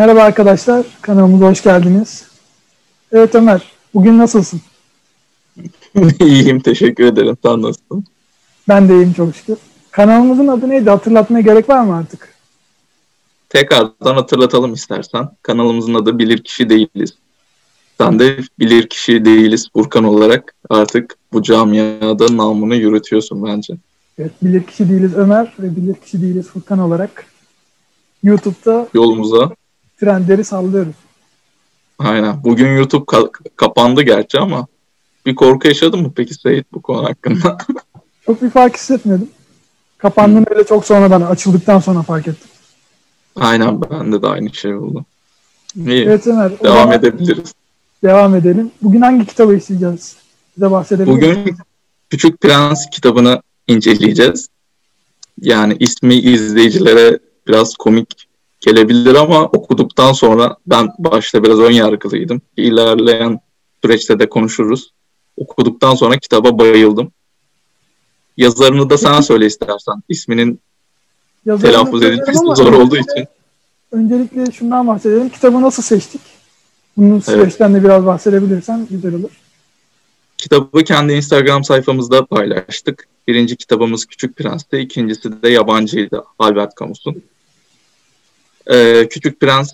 Merhaba arkadaşlar, kanalımıza hoş geldiniz. Evet Ömer, bugün nasılsın? İyiyim, teşekkür ederim. Sen nasılsın? Ben de iyiyim çok şükür. Kanalımızın adı neydi? Hatırlatmaya gerek var mı artık? Tekrardan hatırlatalım istersen. Kanalımızın adı Bilir Kişi Değiliz. Sen de Bilir Kişi Değiliz Burkan olarak artık bu camiada namını yürütüyorsun bence. Evet, Bilir Kişi Değiliz Ömer ve Bilir Kişi Değiliz Furkan olarak YouTube'da Yolumuza. Trendleri sallıyoruz. Aynen. Bugün YouTube ka- kapandı gerçi ama bir korku yaşadın mı peki Seyit bu konu hakkında? Çok bir fark hissetmedim. Kapandığını öyle çok sonradan, açıldıktan sonra fark ettim. Aynen bende de aynı şey oldu. İyi. Evet Ömer, Devam zaman edebiliriz. devam edelim. Bugün hangi kitabı isteyeceğiz? Bize bahsedebilir? Bugün Küçük Prens kitabını inceleyeceğiz. Yani ismi izleyicilere biraz komik gelebilir ama okuduktan sonra ben başta biraz ön yargılıydım. İlerleyen süreçte de konuşuruz. Okuduktan sonra kitaba bayıldım. Yazarını da sen söyle istersen. İsminin Yazarını telaffuz edilmesi zor olduğu için. Öncelikle şundan bahsedelim. Kitabı nasıl seçtik? Bunun süreçten de biraz bahsedebilirsen güzel olur. Kitabı kendi Instagram sayfamızda paylaştık. Birinci kitabımız Küçük Prens'ti. ikincisi de Yabancıydı Albert Camus'un. Ee, Küçük Prens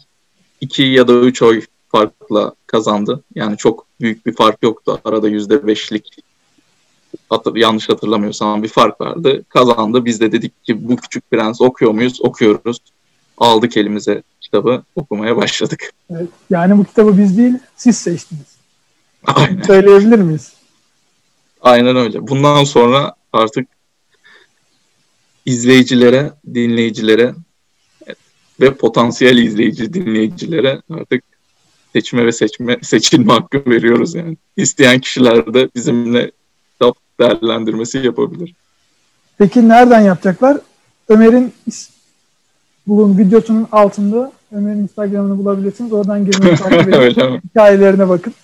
2 ya da 3 oy farkla kazandı. Yani çok büyük bir fark yoktu. Arada %5'lik hatır, yanlış hatırlamıyorsam bir fark vardı. Kazandı. Biz de dedik ki bu Küçük Prens okuyor muyuz? Okuyoruz. Aldık elimize kitabı okumaya başladık. Evet. Yani bu kitabı biz değil, siz seçtiniz. Aynen. Söyleyebilir miyiz? Aynen öyle. Bundan sonra artık izleyicilere, dinleyicilere ve potansiyel izleyici dinleyicilere artık seçme ve seçme seçilme hakkı veriyoruz yani. İsteyen kişiler de bizimle kitap değerlendirmesi yapabilir. Peki nereden yapacaklar? Ömer'in bunun videosunun altında Ömer'in Instagram'ını bulabilirsiniz. Oradan girmeyi takip edin. Hikayelerine bakın.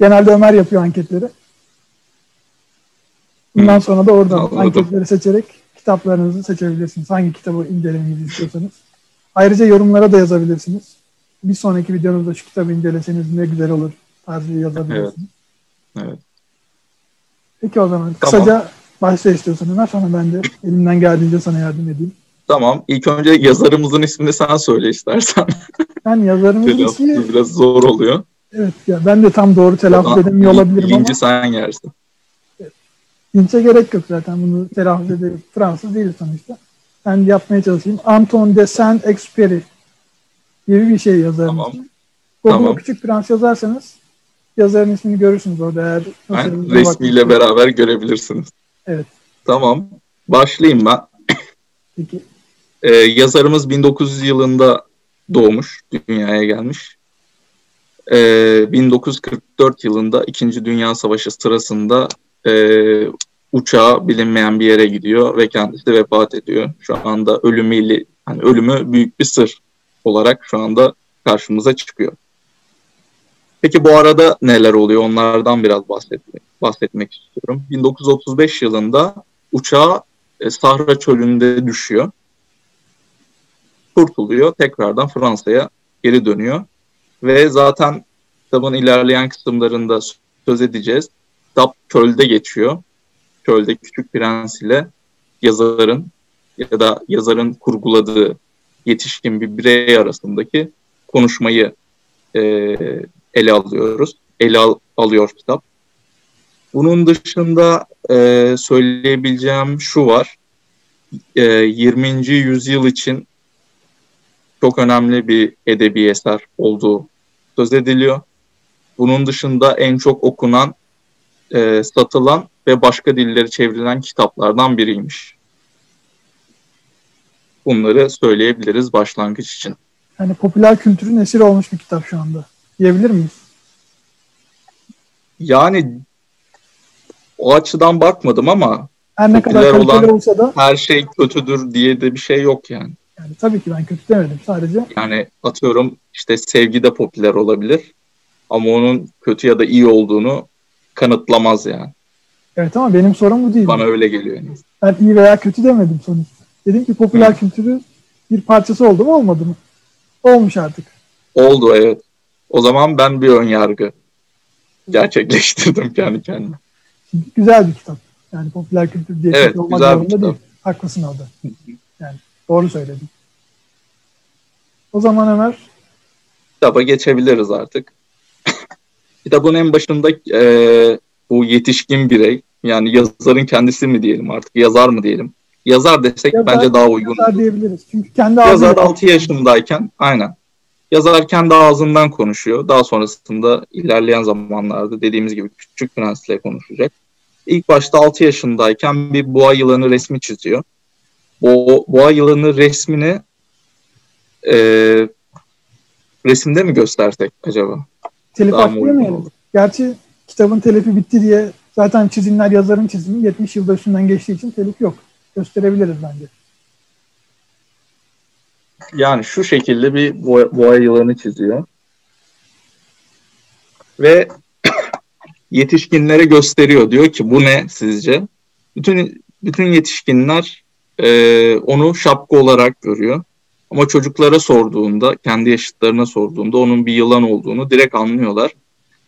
Genelde Ömer yapıyor anketleri. Bundan Hı. sonra da oradan Anladım. anketleri seçerek kitaplarınızı seçebilirsiniz. Hangi kitabı incelemenizi istiyorsanız. Ayrıca yorumlara da yazabilirsiniz. Bir sonraki videonuzda şu kitabı inceleseniz ne güzel olur tarzı yazabilirsiniz. Evet. Peki o zaman Tamam. kısaca başla istiyorsan Ömer sonra ben de elimden geldiğince sana yardım edeyim. Tamam. İlk önce yazarımızın ismini sen söyle istersen. Ben yazarımızın ismi Telaffuzu biraz zor oluyor. evet ya ben de tam doğru telaffuz edemiyor olabilirim ama Linci sen yersin. linçe gerek yok zaten bunu telaffuz edelim. Fransız değil sonuçta. Ben yapmaya çalışayım. Anton de Saint-Exupéry gibi bir şey yazarım. Tamam. Google'a Tamam. Küçük Prens yazarsanız yazarın ismini görürsünüz orada eğer nasıl resmiyle beraber görebilirsiniz. Evet. Tamam. Başlayayım ben. Peki. Ee, yazarımız 1900 yılında doğmuş, dünyaya gelmiş. Ee, 1944 yılında İkinci Dünya Savaşı sırasında e, uçağa bilinmeyen bir yere gidiyor ve kendisi vefat ediyor. Şu anda ölümüyle, hani ölümü büyük bir sır olarak şu anda karşımıza çıkıyor. Peki bu arada neler oluyor? Onlardan biraz bahsetmek, bahsetmek istiyorum. 1935 yılında uçağı e, Sahra Çölü'nde düşüyor kurtuluyor. Tekrardan Fransa'ya geri dönüyor. Ve zaten kitabın ilerleyen kısımlarında söz edeceğiz. Kitap çölde geçiyor. Çölde Küçük Prens ile yazarın ya da yazarın kurguladığı yetişkin bir birey arasındaki konuşmayı e, ele alıyoruz. Ele al, alıyor kitap. Bunun dışında e, söyleyebileceğim şu var. E, 20. yüzyıl için çok önemli bir edebi eser olduğu söz ediliyor. Bunun dışında en çok okunan, e, satılan ve başka dillere çevrilen kitaplardan biriymiş. Bunları söyleyebiliriz başlangıç için. Yani popüler kültürün esiri olmuş bir kitap şu anda. Diyebilir miyiz? Yani o açıdan bakmadım ama Her ne kadar kaliteli olan- olsa da her şey kötüdür diye de bir şey yok yani. yani tabii ki ben kötü demedim. Sadece Yani atıyorum işte sevgi de popüler olabilir ama onun kötü ya da iyi olduğunu kanıtlamaz yani. Evet ama benim sorum bu değil. Bana öyle geliyor yani. Ben iyi veya kötü demedim sonuçta. Dedim ki popüler kültürü bir parçası oldu mu olmadı mı? Olmuş artık. Oldu evet. O zaman ben bir ön yargı gerçekleştirdim kendi kendime. Güzel bir kitap. Yani popüler kültür diye evet, olmak güzel zorunda değil. Haklısın orada. Yani doğru söyledin. O zaman Ömer. Kitaba geçebiliriz artık. Kitabın en başında e, bu yetişkin birey yani yazarın kendisi mi diyelim artık yazar mı diyelim. Yazar desek yazar, bence daha uygun. Yazar diyebiliriz. Çünkü kendi Yazar 6 yaşındayken aynen. Yazar kendi ağzından konuşuyor. Daha sonrasında ilerleyen zamanlarda dediğimiz gibi Küçük Prens'le konuşacak. İlk başta 6 yaşındayken bir boğa yılanı resmi çiziyor. Bu boğa yılanı resmini e, resimde mi göstersek acaba? Telif hakkı Gerçi kitabın telifi bitti diye zaten çizimler yazarın çizimi 70 yılda üstünden geçtiği için telif yok. Gösterebiliriz bence. Yani şu şekilde bir boğa, boğa yılanı çiziyor. Ve yetişkinlere gösteriyor. Diyor ki bu ne sizce? Bütün bütün yetişkinler e, onu şapka olarak görüyor. Ama çocuklara sorduğunda, kendi yaşıtlarına sorduğunda onun bir yılan olduğunu direkt anlıyorlar.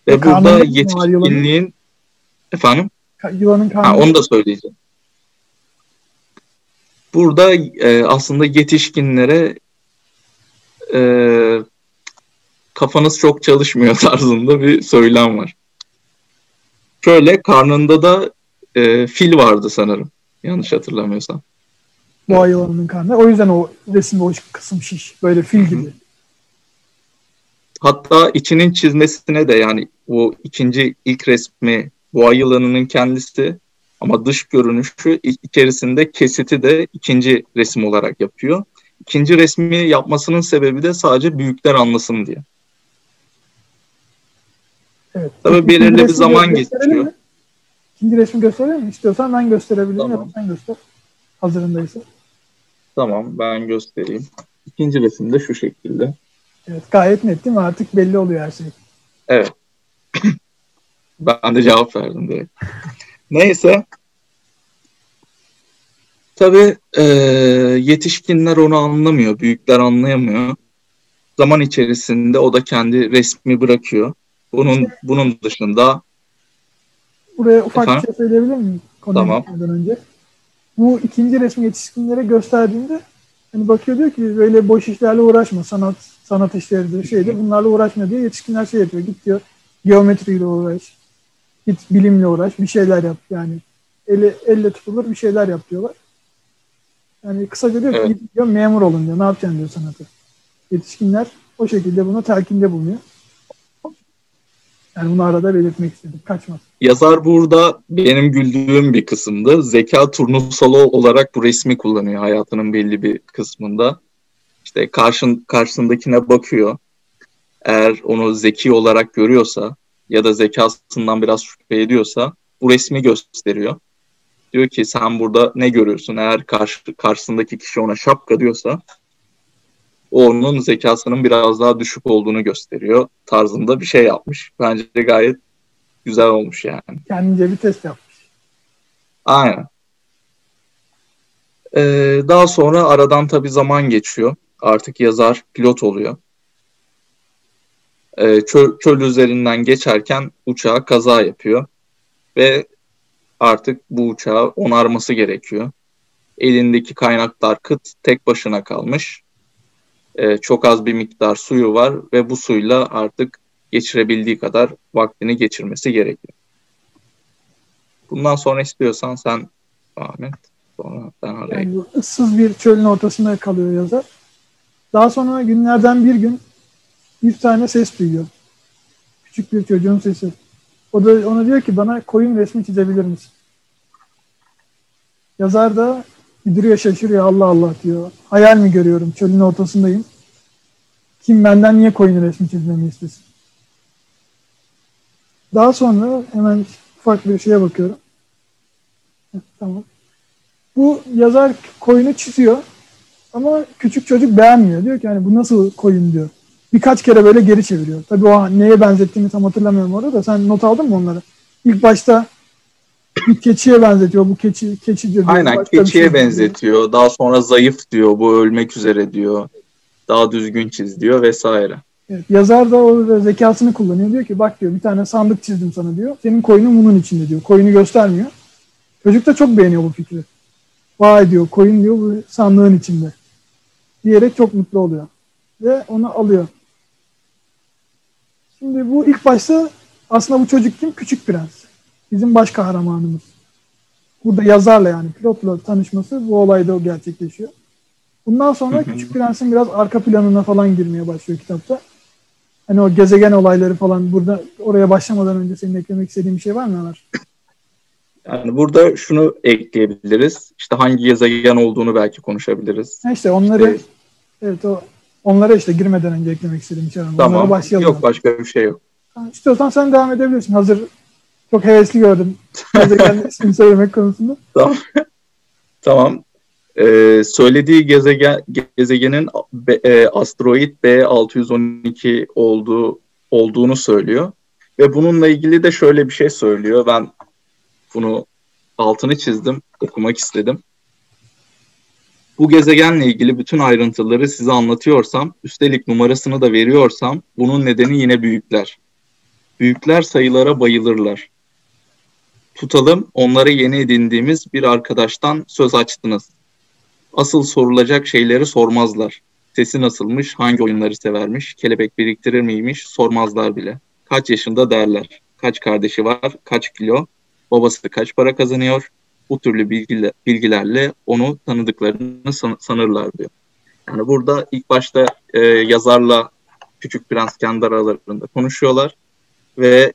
Ve e, burada yetişkinliğin efendim? Yılanın. Ha, onu da söyleyeceğim. Burada e, aslında yetişkinlere e, kafanız çok çalışmıyor tarzında bir söylem var. Şöyle karnında da e, fil vardı sanırım. Yanlış hatırlamıyorsam. Boğa yılanının karnı. O yüzden o resimde o kısım şiş. Böyle fil gibi. Hatta içinin çizmesine de yani o ikinci ilk resmi boğa yılanının kendisi ama dış görünüşü içerisinde kesiti de ikinci resim olarak yapıyor. İkinci resmi yapmasının sebebi de sadece büyükler anlasın diye. Evet. Tabii belirli bir zaman geçiyor. Mi? İkinci resmi gösterelim mi? İstiyorsan ben gösterebilirim tamam. ya sen göster. Hazırındaysa. Tamam ben göstereyim. İkinci resim de şu şekilde. Evet gayet net değil mi? Artık belli oluyor her şey. Evet. ben de cevap verdim direkt. Neyse. Tabii e, yetişkinler onu anlamıyor, büyükler anlayamıyor. Zaman içerisinde o da kendi resmi bırakıyor. Bunun bunun dışında Buraya ufak Efendim? bir şey söyleyebilir miyim? Konuya tamam. önce. Bu ikinci resmi yetişkinlere gösterdiğinde hani bakıyor diyor ki böyle boş işlerle uğraşma. Sanat sanat işleridir şeydir. Bunlarla uğraşma diye yetişkinler şey yapıyor. Git diyor geometriyle uğraş. Git bilimle uğraş. Bir şeyler yap yani. Elle, elle tutulur bir şeyler yap diyorlar. Yani kısaca diyor ki evet. diyor, memur olun diyor. Ne yapacaksın diyor sanatı. Yetişkinler o şekilde buna telkinde bulunuyor. Yani bunu arada belirtmek istedim. Kaçmaz. Yazar burada benim güldüğüm bir kısımda zeka turnusalı olarak bu resmi kullanıyor hayatının belli bir kısmında. İşte karşın, karşısındakine bakıyor. Eğer onu zeki olarak görüyorsa ya da zekasından biraz şüphe ediyorsa bu resmi gösteriyor. Diyor ki sen burada ne görüyorsun? Eğer karşı, karşısındaki kişi ona şapka diyorsa o onun zekasının biraz daha düşük olduğunu gösteriyor tarzında bir şey yapmış. Bence de gayet güzel olmuş yani. Kendince bir test yapmış. Aynen. Ee, daha sonra aradan tabii zaman geçiyor. Artık yazar pilot oluyor. Ee, çöl, çöl üzerinden geçerken uçağı kaza yapıyor. Ve artık bu uçağı onarması gerekiyor. Elindeki kaynaklar kıt, tek başına kalmış e, çok az bir miktar suyu var ve bu suyla artık geçirebildiği kadar vaktini geçirmesi gerekiyor. Bundan sonra istiyorsan sen Ahmet sonra ben araya. Yani ıssız bir çölün ortasında kalıyor yazar. Daha sonra günlerden bir gün bir tane ses duyuyor. Küçük bir çocuğun sesi. O da ona diyor ki bana koyun resmi çizebilir misin? Yazar da Gidiyor şaşırıyor Allah Allah diyor. Hayal mi görüyorum? Çölün ortasındayım. Kim benden niye koyun resmi çizmemi istesin? Daha sonra hemen ufak bir şeye bakıyorum. tamam. Bu yazar koyunu çiziyor. Ama küçük çocuk beğenmiyor. Diyor ki hani bu nasıl koyun diyor. Birkaç kere böyle geri çeviriyor. Tabii o neye benzettiğini tam hatırlamıyorum orada da. Sen not aldın mı onları? İlk başta bir keçiye benzetiyor. Bu keçi keçi diyor. Aynen keçiye şey benzetiyor. Daha sonra zayıf diyor. Bu ölmek üzere diyor. daha düzgün çiz diyor vesaire. Evet, yazar da o zekasını kullanıyor. Diyor ki bak diyor bir tane sandık çizdim sana diyor. Senin koyunun bunun içinde diyor. Koyunu göstermiyor. Çocuk da çok beğeniyor bu fikri. Vay diyor koyun diyor bu sandığın içinde. Diyerek çok mutlu oluyor. Ve onu alıyor. Şimdi bu ilk başta aslında bu çocuk kim? Küçük Prens. Bizim baş kahramanımız. Burada yazarla yani pilotla tanışması bu olayda o gerçekleşiyor. Bundan sonra Küçük Prens'in biraz arka planına falan girmeye başlıyor kitapta. Hani o gezegen olayları falan burada oraya başlamadan önce senin eklemek istediğin bir şey var mı Ömer? Yani burada şunu ekleyebiliriz. İşte hangi gezegen olduğunu belki konuşabiliriz. İşte onları işte, evet o onlara işte girmeden önce eklemek istediğim şey var. Tamam. Onlara başlayalım. Yok başka bir şey yok. İstiyorsan sen devam edebilirsin. Hazır çok hevesli gördüm. Gezegen ismini söylemek konusunda. Tamam. tamam. Ee, söylediği gezegen gezegenin B, e, asteroid B612 olduğu olduğunu söylüyor ve bununla ilgili de şöyle bir şey söylüyor. Ben bunu altını çizdim, okumak istedim. Bu gezegenle ilgili bütün ayrıntıları size anlatıyorsam, üstelik numarasını da veriyorsam bunun nedeni yine büyükler. Büyükler sayılara bayılırlar. Tutalım onlara yeni edindiğimiz bir arkadaştan söz açtınız. Asıl sorulacak şeyleri sormazlar. Sesi nasılmış, hangi oyunları severmiş, kelebek biriktirir miymiş sormazlar bile. Kaç yaşında derler. Kaç kardeşi var, kaç kilo, babası kaç para kazanıyor. Bu türlü bilgiler, bilgilerle onu tanıdıklarını san, sanırlar diyor. Yani burada ilk başta e, yazarla Küçük Prens kendi aralarında konuşuyorlar ve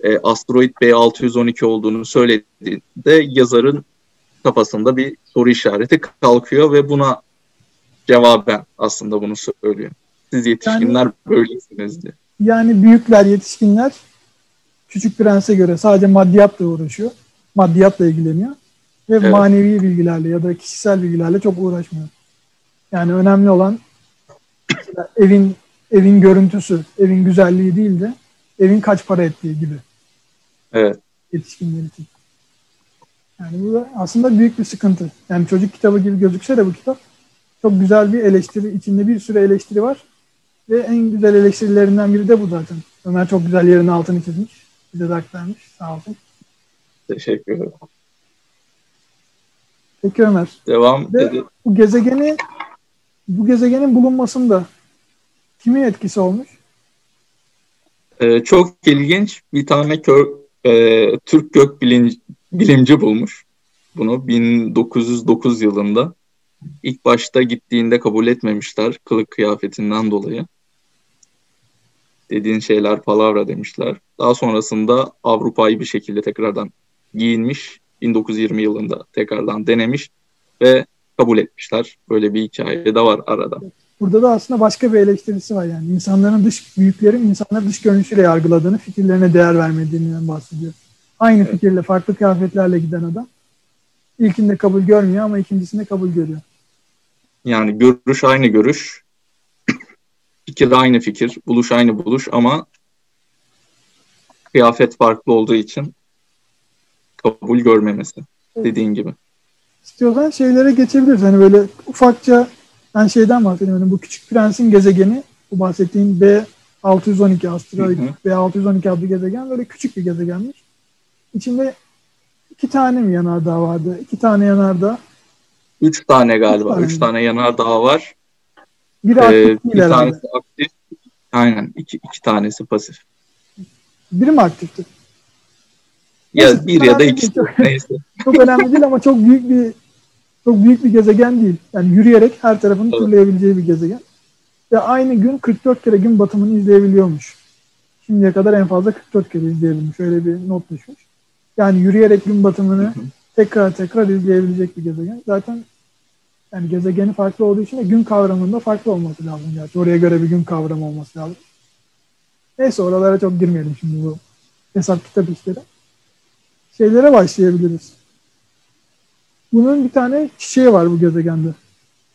e, asteroid B612 olduğunu söylediğinde yazarın kafasında bir soru işareti kalkıyor ve buna cevaben aslında bunu söylüyor. Siz yetişkinler yani, böylesiniz diye. Yani büyükler, yetişkinler Küçük Prens'e göre sadece maddiyatla uğraşıyor. Maddiyatla ilgileniyor. Ve evet. manevi bilgilerle ya da kişisel bilgilerle çok uğraşmıyor. Yani önemli olan evin evin görüntüsü, evin güzelliği değil de evin kaç para ettiği gibi. Evet. Yetişkinler için. Yani bu aslında büyük bir sıkıntı. Yani çocuk kitabı gibi gözükse de bu kitap çok güzel bir eleştiri, içinde bir sürü eleştiri var. Ve en güzel eleştirilerinden biri de bu zaten. Ömer çok güzel yerin altını çizmiş. Bize de aktarmış. Sağ olsun. Teşekkür ederim. Peki Ömer. Devam Ve Bu gezegeni bu gezegenin bulunmasında kimin etkisi olmuş? Ee, çok ilginç. Bir tane kör, e, Türk gök bilinci, bilimci bulmuş bunu 1909 yılında. İlk başta gittiğinde kabul etmemişler kılık kıyafetinden dolayı. Dediğin şeyler palavra demişler. Daha sonrasında Avrupa'yı bir şekilde tekrardan giyinmiş. 1920 yılında tekrardan denemiş ve kabul etmişler. Böyle bir hikaye de var arada. Burada da aslında başka bir eleştirisi var yani. insanların dış, büyüklerin insanları dış görünüşüyle yargıladığını, fikirlerine değer vermediğinden bahsediyor. Aynı evet. fikirle, farklı kıyafetlerle giden adam. İlkinde kabul görmüyor ama ikincisinde kabul görüyor. Yani görüş aynı görüş, fikir aynı fikir, buluş aynı buluş ama kıyafet farklı olduğu için kabul görmemesi dediğin gibi. İstiyorsan şeylere geçebiliriz. Hani böyle ufakça ben şeyden bahsedeyim. Hani bu Küçük Prens'in gezegeni bu bahsettiğim B612 asteroid B612 adlı gezegen böyle küçük bir gezegenmiş. İçinde iki tane mi yanardağ vardı? İki tane yanardağ. Üç tane galiba. Üç tane, Üç tane yanardağ var. Bir aktif ee, bir tanesi aktif. Aynen. İki, iki tanesi pasif. Biri mi aktifti? Ya Neyse, bir ya da ikisi. Neyse. çok önemli değil ama çok büyük bir çok büyük bir gezegen değil. Yani yürüyerek her tarafını evet. turlayabileceği bir gezegen. Ve aynı gün 44 kere gün batımını izleyebiliyormuş. Şimdiye kadar en fazla 44 kere izleyebilmiş. Öyle bir not düşmüş. Yani yürüyerek gün batımını tekrar tekrar izleyebilecek bir gezegen. Zaten yani gezegeni farklı olduğu için de gün kavramında farklı olması lazım. Yani oraya göre bir gün kavramı olması lazım. Neyse oralara çok girmeyelim şimdi bu hesap kitap işleri. Şeylere başlayabiliriz. Bunun bir tane çiçeği var bu gezegende.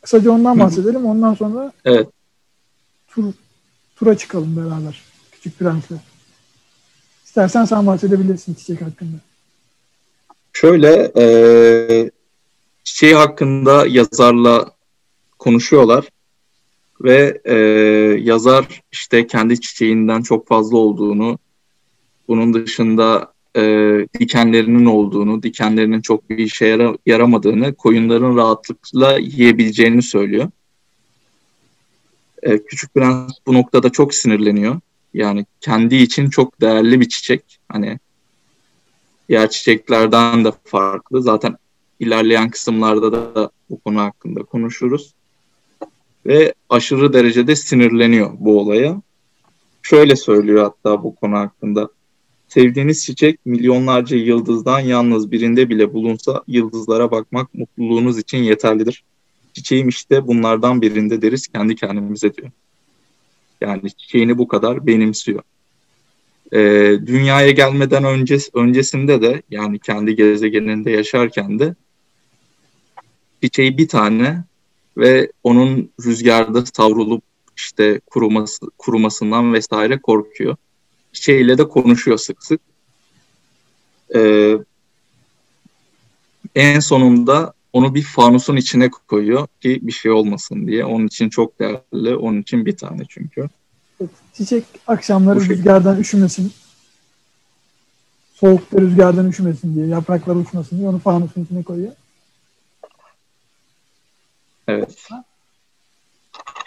Kısaca ondan bahsedelim. Ondan sonra evet. tur, tura çıkalım beraber. Küçük Prens'le. İstersen sen bahsedebilirsin çiçek hakkında. Şöyle e, çiçeği hakkında yazarla konuşuyorlar ve e, yazar işte kendi çiçeğinden çok fazla olduğunu, bunun dışında e, dikenlerinin olduğunu, dikenlerinin çok bir işe yara, yaramadığını, koyunların rahatlıkla yiyebileceğini söylüyor. E, Küçük Prens bu noktada çok sinirleniyor. Yani kendi için çok değerli bir çiçek. Hani diğer çiçeklerden de farklı. Zaten ilerleyen kısımlarda da bu konu hakkında konuşuruz. Ve aşırı derecede sinirleniyor bu olaya. Şöyle söylüyor hatta bu konu hakkında. Sevdiğiniz çiçek milyonlarca yıldızdan yalnız birinde bile bulunsa yıldızlara bakmak mutluluğunuz için yeterlidir. Çiçeğim işte bunlardan birinde deriz kendi kendimize diyor. Yani çiçeğini bu kadar benimsiyor. Ee, dünyaya gelmeden önce, öncesinde de yani kendi gezegeninde yaşarken de çiçeği bir tane ve onun rüzgarda savrulup işte kuruması, kurumasından vesaire korkuyor. Çiçeğiyle de konuşuyor sık sık. Ee, en sonunda onu bir fanusun içine koyuyor ki bir şey olmasın diye. Onun için çok değerli. Onun için bir tane çünkü. Çiçek akşamları Bu rüzgardan şey. üşümesin. Soğukta rüzgardan üşümesin diye. Yapraklar uçmasın diye onu fanusun içine koyuyor. Evet.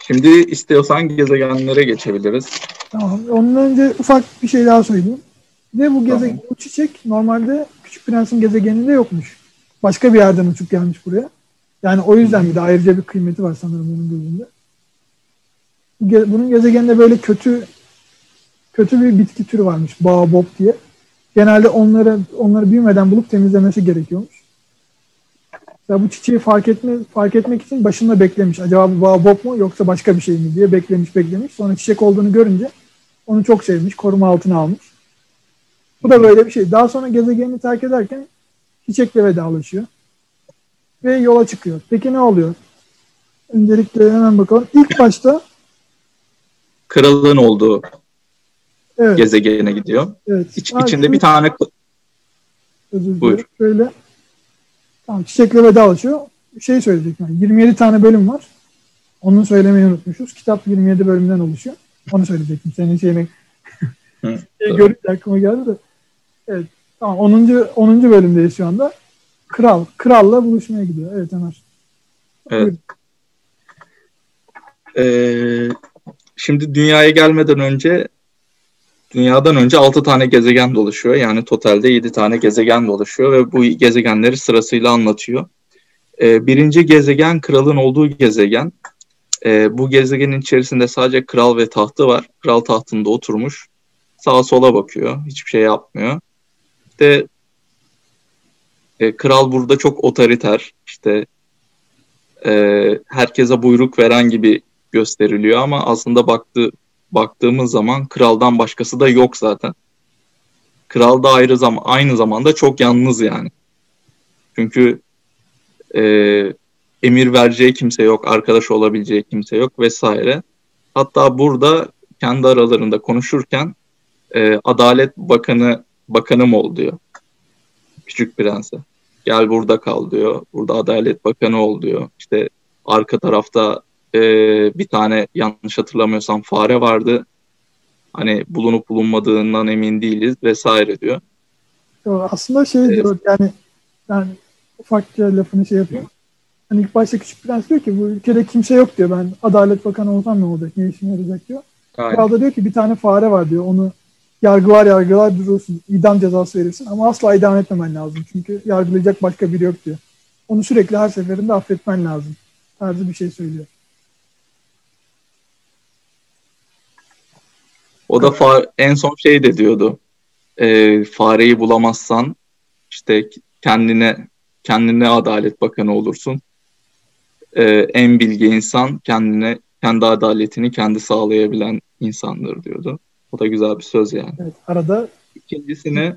Şimdi istiyorsan gezegenlere geçebiliriz. Tamam. Ondan önce ufak bir şey daha söyleyeyim. Ve bu gezegen, tamam. bu çiçek normalde Küçük Prens'in gezegeninde yokmuş. Başka bir yerden uçup gelmiş buraya. Yani o yüzden bir de ayrıca bir kıymeti var sanırım onun gözünde. Bunun gezegeninde böyle kötü kötü bir bitki türü varmış. Baobab diye. Genelde onları onları büyümeden bulup temizlemesi gerekiyormuş. Ya bu çiçeği fark etme fark etmek için başında beklemiş. Acaba bu baobab mu yoksa başka bir şey mi diye beklemiş beklemiş. Sonra çiçek olduğunu görünce onu çok sevmiş, koruma altına almış. Bu da böyle bir şey. Daha sonra gezegenini terk ederken çiçekle vedalaşıyor. Ve yola çıkıyor. Peki ne oluyor? Öncelikle hemen bakalım. İlk başta kralın olduğu evet. gezegene gidiyor. Evet. İç, içinde bir tane Özür Buyur. Şöyle Tamam çiçekle vedalaşıyor. Şey söyleyecek yani 27 tane bölüm var. Onu söylemeyi unutmuşuz. Kitap 27 bölümden oluşuyor. Onu söyleyecektim. Senin şeyini şey görünce aklıma geldi de. Evet. Tamam 10. 10. bölümdeyiz şu anda. Kral. Kralla buluşmaya gidiyor. Evet Ömer. Evet. Ee, şimdi dünyaya gelmeden önce Dünyadan önce 6 tane gezegen dolaşıyor. Yani totalde 7 tane gezegen dolaşıyor ve bu gezegenleri sırasıyla anlatıyor. Ee, birinci gezegen kralın olduğu gezegen. Ee, bu gezegenin içerisinde sadece kral ve tahtı var. Kral tahtında oturmuş. Sağa sola bakıyor. Hiçbir şey yapmıyor. İşte e, kral burada çok otoriter. İşte e, herkese buyruk veren gibi gösteriliyor ama aslında baktığı baktığımız zaman kraldan başkası da yok zaten. Kral da ayrı zaman aynı zamanda çok yalnız yani. Çünkü e, emir vereceği kimse yok, arkadaş olabileceği kimse yok vesaire. Hatta burada kendi aralarında konuşurken e, Adalet Bakanı bakanım ol diyor. Küçük Prens'e. Gel burada kal diyor. Burada Adalet Bakanı ol diyor. İşte arka tarafta e, bir tane yanlış hatırlamıyorsam fare vardı. Hani bulunup bulunmadığından emin değiliz vesaire diyor. Aslında şey diyor yani yani ufakça lafını şey yapıyor. Hani ilk başta Küçük Prens diyor ki bu ülkede kimse yok diyor. Ben Adalet Bakanı olsam ne olacak? Ne işime yarayacak diyor. Aynen. Kral da diyor ki bir tane fare var diyor. Onu yargılar yargılar durursun. idam cezası verirsin ama asla idam etmemen lazım. Çünkü yargılayacak başka biri yok diyor. Onu sürekli her seferinde affetmen lazım. Tarzı bir şey söylüyor. O da fa- en son şey de diyordu. E, fareyi bulamazsan işte kendine kendine adalet bakanı olursun. E, en bilgi insan kendine kendi adaletini kendi sağlayabilen insandır diyordu. O da güzel bir söz yani. Evet, arada ikincisini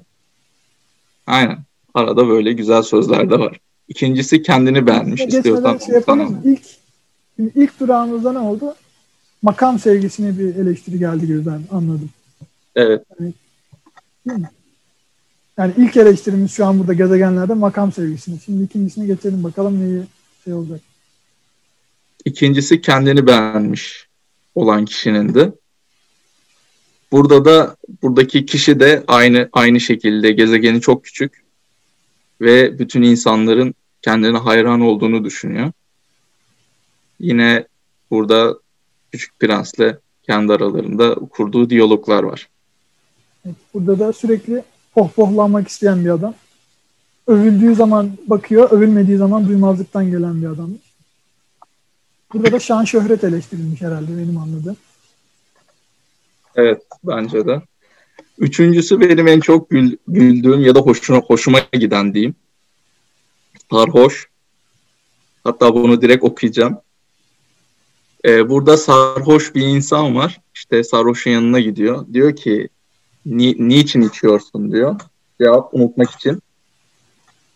aynen arada böyle güzel sözler de var. İkincisi kendini beğenmiş istiyorsan. Şey yapalım. İlk, ilk durağımızda ne oldu? Makam sevgisine bir eleştiri geldi gibi ben anladım. Evet. Yani, yani ilk eleştirimiz şu an burada gezegenlerde makam sevgisine. Şimdi ikincisine geçelim bakalım neyi şey olacak. İkincisi kendini beğenmiş. olan kişinin de. Burada da buradaki kişi de aynı aynı şekilde gezegeni çok küçük ve bütün insanların kendine hayran olduğunu düşünüyor. Yine burada Küçük Prens'le kendi aralarında kurduğu diyaloglar var. Burada da sürekli pohpohlanmak isteyen bir adam. Övüldüğü zaman bakıyor, övülmediği zaman duymazlıktan gelen bir adam. Burada da şan şöhret eleştirilmiş herhalde benim anladığım. Evet bence de. Üçüncüsü benim en çok gül, güldüğüm ya da hoşuna, hoşuma giden diyeyim. Sarhoş. Hatta bunu direkt okuyacağım. Ee, burada sarhoş bir insan var. İşte sarhoşun yanına gidiyor. Diyor ki Ni, niçin içiyorsun diyor. Cevap unutmak için.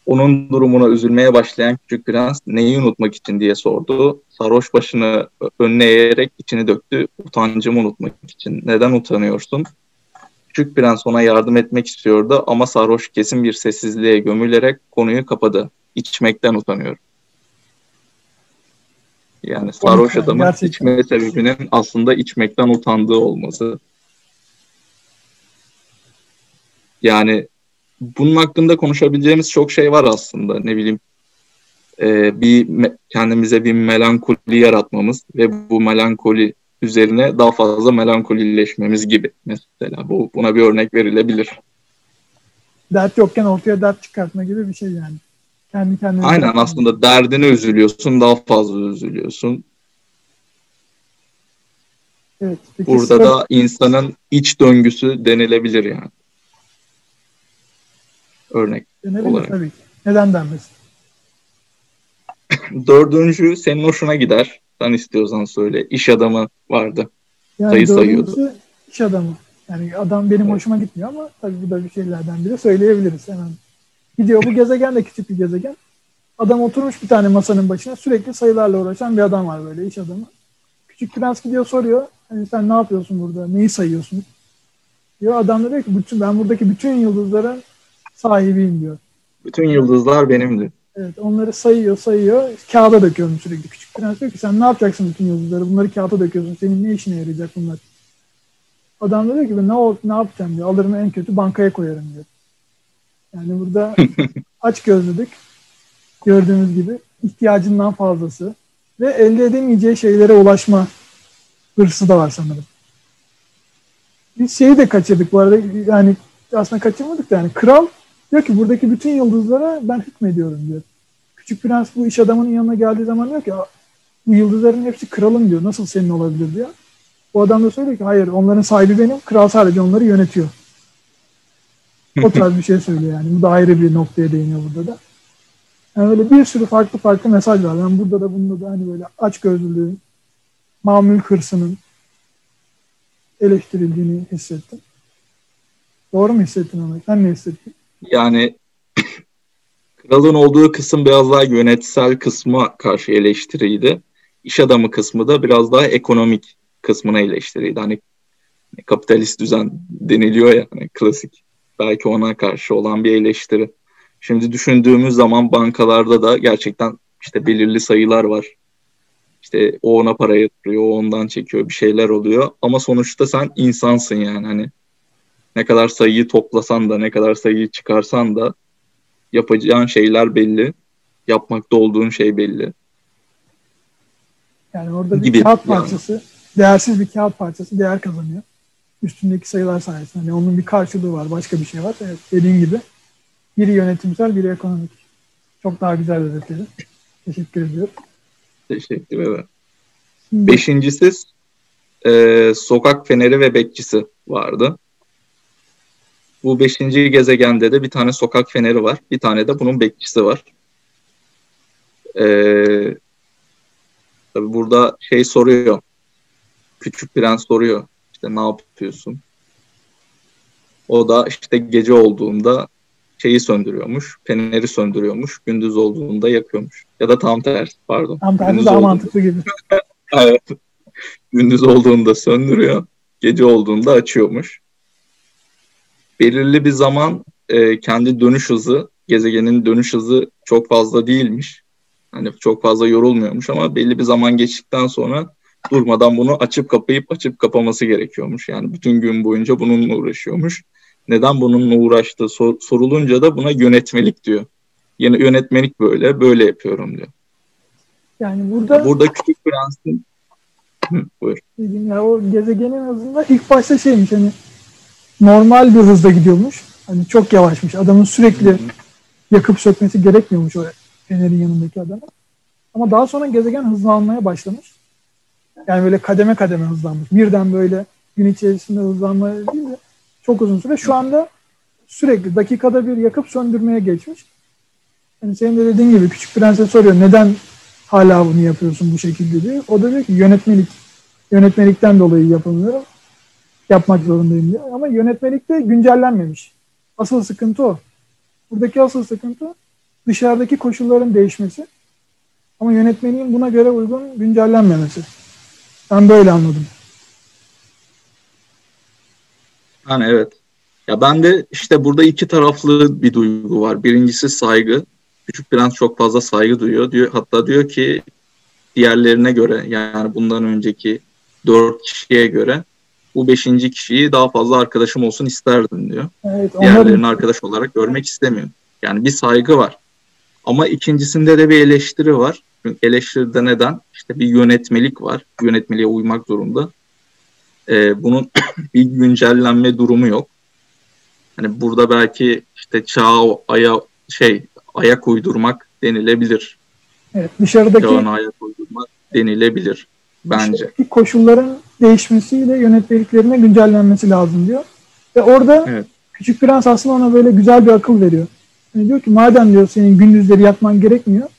Onun durumuna üzülmeye başlayan küçük prens neyi unutmak için diye sordu. Sarhoş başını önüne eğerek içini döktü. Utancımı unutmak için. Neden utanıyorsun? Küçük prens ona yardım etmek istiyordu ama sarhoş kesin bir sessizliğe gömülerek konuyu kapadı. İçmekten utanıyorum. Yani sarhoş adamın Gerçekten. içme sebebinin aslında içmekten utandığı olması. Yani bunun hakkında konuşabileceğimiz çok şey var aslında. Ne bileyim e, bir kendimize bir melankoli yaratmamız ve bu melankoli üzerine daha fazla melankolileşmemiz gibi mesela. Bu buna bir örnek verilebilir. Dert yokken ortaya dert çıkartma gibi bir şey yani. Kendi kendine. Aynen aslında derdine üzülüyorsun, daha fazla üzülüyorsun. Evet, Burada sıra... da insanın iç döngüsü denilebilir yani örnek Denebilir, olarak. Tabii ki. Neden denmesin? Dördüncü senin hoşuna gider. Sen istiyorsan söyle. İş adamı vardı. Yani Sayı sayıyordu. iş adamı. Yani adam benim evet. hoşuma gitmiyor ama tabii bu da bir şeylerden biri söyleyebiliriz hemen. Gidiyor bu gezegen de küçük bir gezegen. Adam oturmuş bir tane masanın başına sürekli sayılarla uğraşan bir adam var böyle iş adamı. Küçük prens gidiyor soruyor. Hani sen ne yapıyorsun burada? Neyi sayıyorsun? Diyor adam da diyor ki bütün, ben buradaki bütün yıldızların sahibiyim diyor. Bütün yıldızlar benimdi. Evet onları sayıyor sayıyor. Kağıda döküyorum sürekli. Küçük prens diyor ki sen ne yapacaksın bütün yıldızları? Bunları kağıda döküyorsun. Senin ne işine yarayacak bunlar? Adam da diyor ki ne, ne yapacağım diyor. Alırım en kötü bankaya koyarım diyor. Yani burada aç gözlüdük. Gördüğünüz gibi ihtiyacından fazlası ve elde edemeyeceği şeylere ulaşma hırsı da var sanırım. Biz şeyi de kaçırdık bu arada yani aslında kaçırmadık da yani kral Diyor ki buradaki bütün yıldızlara ben hükmediyorum diyor. Küçük Prens bu iş adamının yanına geldiği zaman diyor ki bu yıldızların hepsi kralım diyor. Nasıl senin olabilir diyor. Bu adam da söylüyor ki hayır onların sahibi benim. Kral sadece onları yönetiyor. O tarz bir şey söylüyor yani. Bu da ayrı bir noktaya değiniyor burada da. Yani öyle bir sürü farklı farklı mesaj var. Ben burada da bunda da hani böyle aç gözlülüğün, mamül hırsının eleştirildiğini hissettim. Doğru mu hissettin ama? Sen ne hissettin? Yani kralın olduğu kısım biraz daha yönetsel kısma karşı eleştiriydi. İş adamı kısmı da biraz daha ekonomik kısmına eleştiriydi. Hani kapitalist düzen deniliyor ya hani klasik. Belki ona karşı olan bir eleştiri. Şimdi düşündüğümüz zaman bankalarda da gerçekten işte belirli sayılar var. İşte o ona para yatırıyor, o ondan çekiyor, bir şeyler oluyor. Ama sonuçta sen insansın yani hani ne kadar sayıyı toplasan da ne kadar sayıyı çıkarsan da yapacağın şeyler belli. Yapmakta olduğun şey belli. Yani orada bir gibi kağıt parçası, yani. değersiz bir kağıt parçası değer kazanıyor. Üstündeki sayılar sayesinde. Hani onun bir karşılığı var, başka bir şey var. Evet, dediğin gibi. Biri yönetimsel, biri ekonomik. Çok daha güzel özetledin. Teşekkür ediyorum. Teşekkür ederim. Beşincisi e, sokak feneri ve bekçisi vardı. Bu beşinci gezegende de bir tane sokak feneri var. Bir tane de bunun bekçisi var. Ee, tabii burada şey soruyor. Küçük prens soruyor. İşte ne yapıyorsun? O da işte gece olduğunda şeyi söndürüyormuş. Feneri söndürüyormuş. Gündüz olduğunda yakıyormuş. Ya da tam tersi pardon. Tam tersi Gündüz daha olduğunda... mantıklı gibi. evet. Gündüz olduğunda söndürüyor. Gece olduğunda açıyormuş belirli bir zaman e, kendi dönüş hızı, gezegenin dönüş hızı çok fazla değilmiş. Hani çok fazla yorulmuyormuş ama belli bir zaman geçtikten sonra durmadan bunu açıp kapayıp açıp kapaması gerekiyormuş. Yani bütün gün boyunca bununla uğraşıyormuş. Neden bununla uğraştığı sor, sorulunca da buna yönetmelik diyor. Yani yönetmelik böyle, böyle yapıyorum diyor. Yani burada burada küçük prensin Hı, buyur. Ya o gezegenin hızında ilk başta şeymiş hani normal bir hızda gidiyormuş. Hani çok yavaşmış. Adamın sürekli Hı-hı. yakıp sökmesi gerekmiyormuş o fenerin yanındaki adama. Ama daha sonra gezegen hızlanmaya başlamış. Yani böyle kademe kademe hızlanmış. Birden böyle gün içerisinde hızlanma değil de çok uzun süre. Şu anda sürekli dakikada bir yakıp söndürmeye geçmiş. Yani senin de dediğin gibi Küçük Prens'e soruyor neden hala bunu yapıyorsun bu şekilde diyor. O da diyor ki yönetmelik. Yönetmelikten dolayı yapamıyorum. Yapmak zorundayım diyor. Ama yönetmelikte güncellenmemiş. Asıl sıkıntı o. Buradaki asıl sıkıntı dışarıdaki koşulların değişmesi. Ama yönetmeliğin buna göre uygun güncellenmemesi. Ben böyle anladım. Yani evet. Ya ben de işte burada iki taraflı bir duygu var. Birincisi saygı. Küçük Prens çok fazla saygı duyuyor. Diyor, hatta diyor ki diğerlerine göre yani bundan önceki dört kişiye göre bu beşinci kişiyi daha fazla arkadaşım olsun isterdim diyor. Evet, Diğerlerini onların... arkadaş olarak görmek istemiyor. Yani bir saygı var. Ama ikincisinde de bir eleştiri var. Çünkü eleştiride neden? İşte bir yönetmelik var. Yönetmeliğe uymak zorunda. Ee, bunun bir güncellenme durumu yok. Hani burada belki işte çağa aya şey ayak uydurmak denilebilir. Evet, dışarıdaki Çağına ayak uydurmak denilebilir bence. Koşulların değişmesiyle yönetmeliklerine güncellenmesi lazım diyor. Ve orada evet. Küçük Prens aslında ona böyle güzel bir akıl veriyor. Yani diyor ki madem diyor senin gündüzleri yatman gerekmiyor.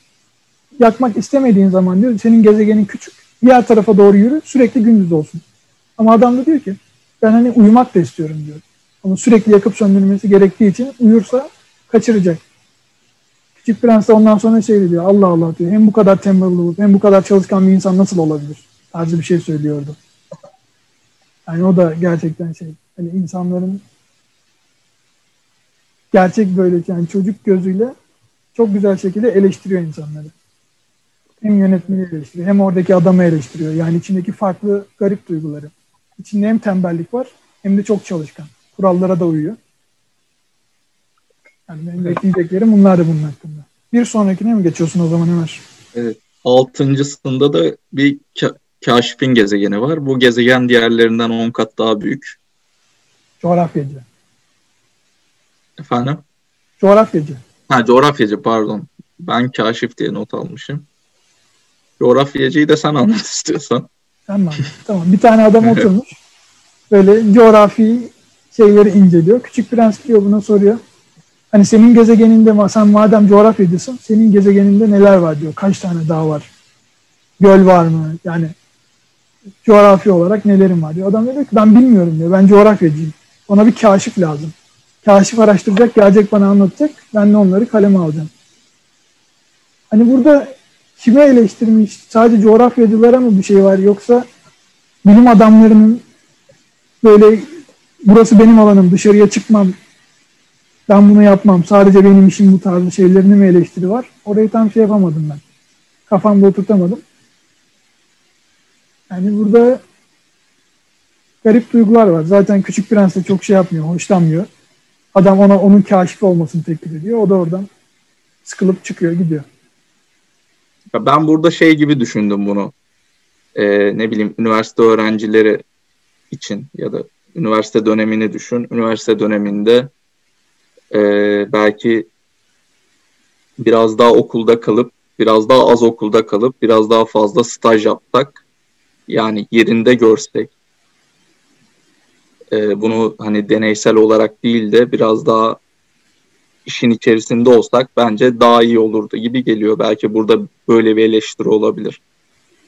Yakmak istemediğin zaman diyor senin gezegenin küçük. Diğer tarafa doğru yürü sürekli gündüz olsun. Ama adam da diyor ki ben hani uyumak da istiyorum diyor. Ama sürekli yakıp söndürmesi gerektiği için uyursa kaçıracak. Küçük Prens de ondan sonra şey diyor Allah Allah diyor. Hem bu kadar tembel olup hem bu kadar çalışkan bir insan nasıl olabilir? Tarzı bir şey söylüyordu. Yani o da gerçekten şey hani insanların gerçek böyle yani çocuk gözüyle çok güzel şekilde eleştiriyor insanları. Hem yönetmeni eleştiriyor hem oradaki adamı eleştiriyor. Yani içindeki farklı garip duyguları. İçinde hem tembellik var hem de çok çalışkan. Kurallara da uyuyor. Yani benim bekleyeceklerim bunlar da bunun hakkında. Bir sonrakine mi geçiyorsun o zaman Ömer? Evet. Altıncısında da bir ka- kaşifin gezegeni var. Bu gezegen diğerlerinden 10 kat daha büyük. Coğrafyacı. Efendim? Coğrafyacı. Ha coğrafyacı pardon. Ben kaşif diye not almışım. Coğrafyacıyı da sen anlat istiyorsan. Tamam. tamam. Bir tane adam oturmuş. Böyle coğrafi şeyleri inceliyor. Küçük Prens diyor buna soruyor. Hani senin gezegeninde sen madem coğrafyacısın senin gezegeninde neler var diyor. Kaç tane dağ var? Göl var mı? Yani coğrafi olarak nelerim var diyor. Adam diyor ki ben bilmiyorum diyor. Ben coğrafyacıyım. Ona bir kaşif lazım. Kaşif araştıracak, gelecek bana anlatacak. Ben de onları kaleme alacağım. Hani burada kime eleştirmiş? Sadece coğrafyacılara mı bir şey var yoksa bilim adamlarının böyle burası benim alanım dışarıya çıkmam ben bunu yapmam sadece benim işim bu tarzı şeylerini mi eleştiri var? Orayı tam şey yapamadım ben. Kafamda oturtamadım. Yani burada garip duygular var. Zaten Küçük Prens de çok şey yapmıyor, hoşlanmıyor. Adam ona onun kaşif olmasını teklif ediyor. O da oradan sıkılıp çıkıyor, gidiyor. Ben burada şey gibi düşündüm bunu. Ee, ne bileyim üniversite öğrencileri için ya da üniversite dönemini düşün. Üniversite döneminde e, belki biraz daha okulda kalıp, biraz daha az okulda kalıp, biraz daha fazla staj yapsak, yani yerinde görsek, e, bunu hani deneysel olarak değil de biraz daha işin içerisinde olsak bence daha iyi olurdu gibi geliyor. Belki burada böyle bir eleştiri olabilir.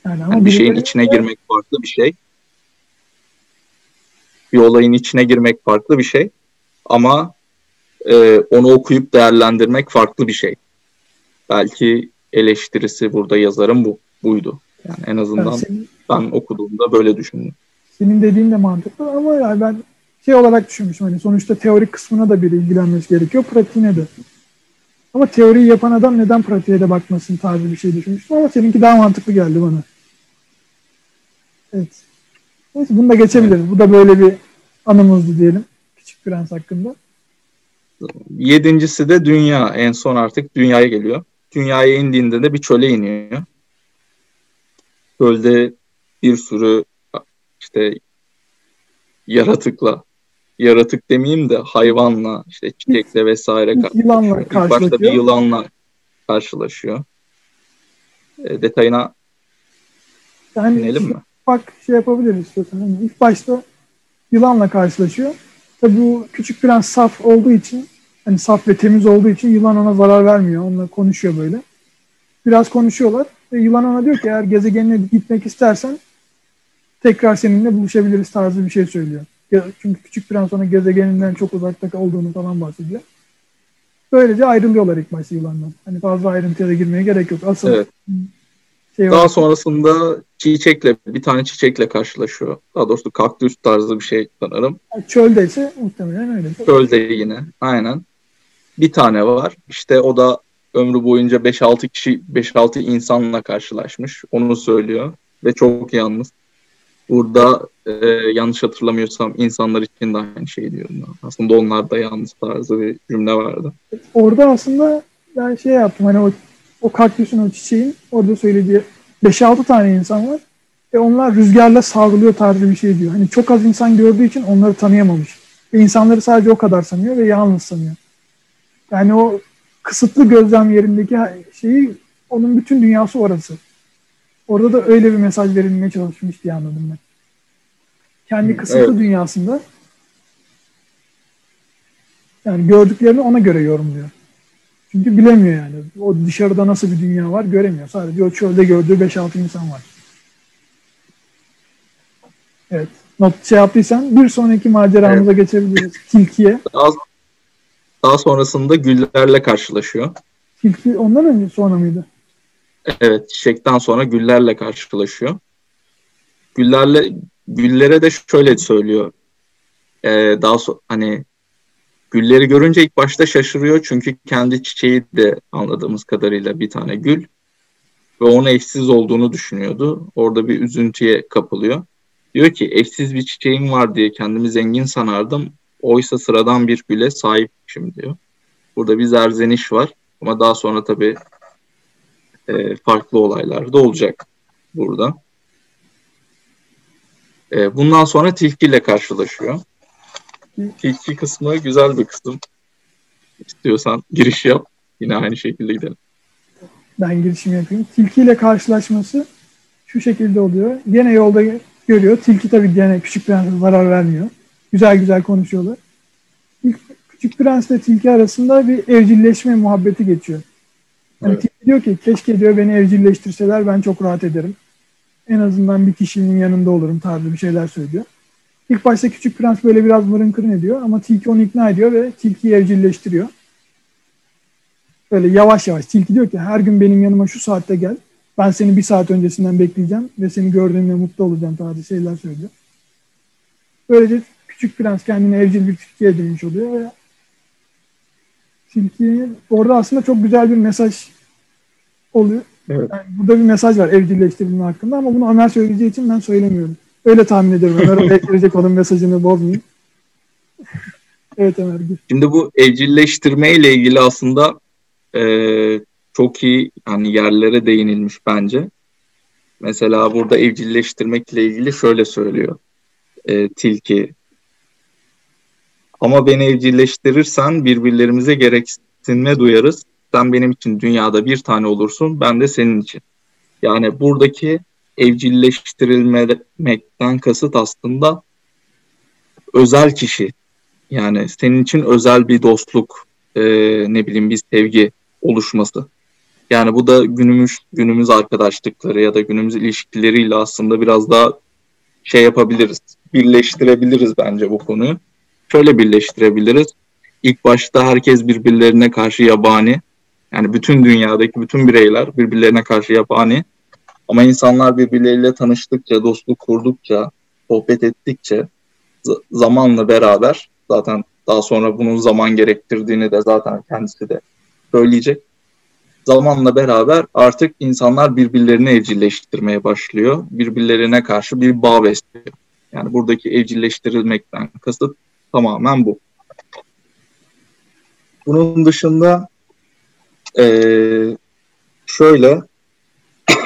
Yani, yani bir şeyin içine girmek farklı bir şey. Bir olayın içine girmek farklı bir şey. Ama e, onu okuyup değerlendirmek farklı bir şey. Belki eleştirisi burada yazarım bu buydu. Yani en azından yani senin, ben okuduğumda böyle düşündüm. Senin dediğin de mantıklı ama yani ben şey olarak düşünmüşüm hani sonuçta teorik kısmına da bir ilgilenmesi gerekiyor, pratiğine de. Ama teoriyi yapan adam neden pratiğe de bakmasın tarzı bir şey düşünmüştüm ama seninki daha mantıklı geldi bana. Evet. Neyse bunu da geçebiliriz. Evet. Bu da böyle bir anımızdı diyelim. Küçük Prens hakkında. Yedincisi de dünya. En son artık dünyaya geliyor. Dünyaya indiğinde de bir çöle iniyor. Çölde bir sürü işte yaratıkla yaratık demeyeyim de hayvanla işte çiçekle vesaire yılanla İlk başta bir yılanla karşılaşıyor. E, detayına yani inelim mi? Bak şey yapabiliriz istiyorsan. Yani ilk başta yılanla karşılaşıyor. Tabii bu küçük prens saf olduğu için hani saf ve temiz olduğu için yılan ona zarar vermiyor. Onunla konuşuyor böyle. Biraz konuşuyorlar. Ve yılan ona diyor ki eğer gezegenine gitmek istersen tekrar seninle buluşabiliriz tarzı bir şey söylüyor. Çünkü Küçük Prens ona gezegeninden çok uzakta olduğunu falan bahsediyor. Böylece ayrılıyorlar ilk başta yılandan. Hani fazla ayrıntıya da girmeye gerek yok. Asıl evet. şey Daha var. sonrasında çiçekle, bir tane çiçekle karşılaşıyor. Daha doğrusu kaktüs tarzı bir şey sanırım. Çölde ise muhtemelen öyle. Çölde yine, aynen. Bir tane var. İşte o da ömrü boyunca 5-6 kişi, 5-6 insanla karşılaşmış. Onu söylüyor. Ve çok yalnız. Burada e, yanlış hatırlamıyorsam insanlar için de aynı şey diyorum. Aslında onlar da yalnız tarzı bir cümle vardı. Orada aslında ben şey yaptım hani o, o kaktüsün o çiçeğin orada söylediği 5-6 tane insan var ve onlar rüzgarla savruluyor tarzı bir şey diyor. Hani çok az insan gördüğü için onları tanıyamamış. Ve insanları sadece o kadar sanıyor ve yalnız sanıyor. Yani o kısıtlı gözlem yerindeki şeyi onun bütün dünyası orası. Orada da öyle bir mesaj verilmeye çalışmış diye anladım ben. Kendi kısıtlı evet. dünyasında yani gördüklerini ona göre yorumluyor. Çünkü bilemiyor yani. O dışarıda nasıl bir dünya var göremiyor. Sadece o çölde gördüğü 5-6 insan var. Evet. Not şey yaptıysan bir sonraki maceramıza evet. geçebiliriz. Tilkiye. Daha, daha sonrasında güllerle karşılaşıyor. Tilki ondan önce sonra mıydı? Evet, çiçekten sonra güllerle karşılaşıyor. Güllerle güllere de şöyle söylüyor. Ee, daha so hani gülleri görünce ilk başta şaşırıyor çünkü kendi çiçeği de anladığımız kadarıyla bir tane gül ve onun eşsiz olduğunu düşünüyordu. Orada bir üzüntüye kapılıyor. Diyor ki eşsiz bir çiçeğim var diye kendimi zengin sanardım. Oysa sıradan bir güle sahipmişim diyor. Burada bir zerzeniş var ama daha sonra tabii e, farklı olaylar da olacak burada. E, bundan sonra tilkiyle karşılaşıyor. Tilki kısmı güzel bir kısım. İstiyorsan giriş yap. Yine aynı şekilde gidelim. Ben girişim yapayım. Tilkiyle karşılaşması şu şekilde oluyor. Yine yolda görüyor. Tilki tabii yine Küçük Prens'e zarar vermiyor. Güzel güzel konuşuyorlar. Küçük Prens ile Tilki arasında bir evcilleşme muhabbeti geçiyor. Yani evet. Tilki diyor ki keşke diyor beni evcilleştirseler ben çok rahat ederim. En azından bir kişinin yanında olurum tarzı bir şeyler söylüyor. İlk başta Küçük Prens böyle biraz mırın kırın ediyor ama Tilki onu ikna ediyor ve Tilki'yi evcilleştiriyor. Böyle yavaş yavaş Tilki diyor ki her gün benim yanıma şu saatte gel. Ben seni bir saat öncesinden bekleyeceğim ve seni gördüğümde mutlu olacağım tarzı şeyler söylüyor. Böylece Küçük Prens kendini evcil bir tilkiye dönmüş oluyor ve Tilki orada aslında çok güzel bir mesaj oluyor. Evet. Yani burada bir mesaj var evcilleştirilme hakkında ama bunu Ömer söyleyeceği için ben söylemiyorum. Öyle tahmin ediyorum. Ömer oraya girecek onun mesajını bozmayayım. evet Ömer. Gir. Şimdi bu evcilleştirme ile ilgili aslında e, çok iyi yani yerlere değinilmiş bence. Mesela burada evcilleştirmekle ilgili şöyle söylüyor e, Tilki. Ama beni evcilleştirirsen birbirlerimize gereksinme duyarız sen benim için dünyada bir tane olursun, ben de senin için. Yani buradaki evcilleştirilmekten kasıt aslında özel kişi. Yani senin için özel bir dostluk, e, ne bileyim bir sevgi oluşması. Yani bu da günümüz günümüz arkadaşlıkları ya da günümüz ilişkileriyle aslında biraz daha şey yapabiliriz, birleştirebiliriz bence bu konuyu. Şöyle birleştirebiliriz. İlk başta herkes birbirlerine karşı yabani, yani bütün dünyadaki bütün bireyler birbirlerine karşı yabani. Ama insanlar birbirleriyle tanıştıkça, dostluk kurdukça, sohbet ettikçe zamanla beraber zaten daha sonra bunun zaman gerektirdiğini de zaten kendisi de söyleyecek. zamanla beraber artık insanlar birbirlerini evcilleştirmeye başlıyor. Birbirlerine karşı bir bağ besliyor. Yani buradaki evcilleştirilmekten kasıt tamamen bu. Bunun dışında ee, şöyle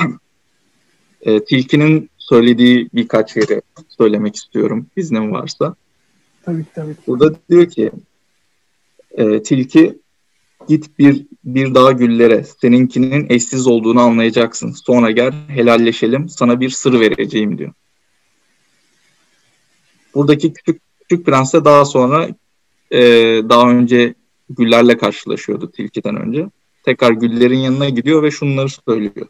e, Tilki'nin söylediği birkaç yeri söylemek istiyorum iznin varsa. Tabii tabii. Burada diyor ki e, Tilki git bir bir daha güllere seninkinin eşsiz olduğunu anlayacaksın. Sonra gel helalleşelim sana bir sır vereceğim diyor. Buradaki küçük küçük prens de daha sonra e, daha önce güllerle karşılaşıyordu tilkiden önce. Tekrar güllerin yanına gidiyor ve şunları söylüyor.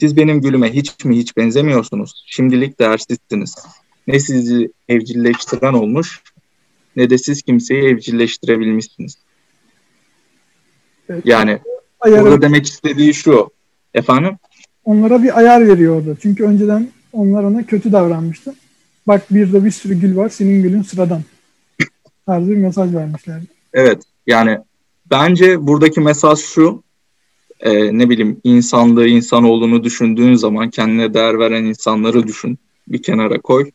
Siz benim gülüme hiç mi hiç benzemiyorsunuz. Şimdilik değersizsiniz. Ne sizi evcilleştiren olmuş ne de siz kimseyi evcilleştirebilmişsiniz. Evet. Yani Ayarı, burada demek istediği şu. Efendim? Onlara bir ayar veriyor orada. Çünkü önceden onlar ona kötü davranmıştı. Bak bir de bir sürü gül var. Senin gülün sıradan. Tarzı bir mesaj vermişler. Evet. Yani bence buradaki mesaj şu. E, ne bileyim insanlığı, insanoğlunu düşündüğün zaman kendine değer veren insanları düşün. Bir kenara koy.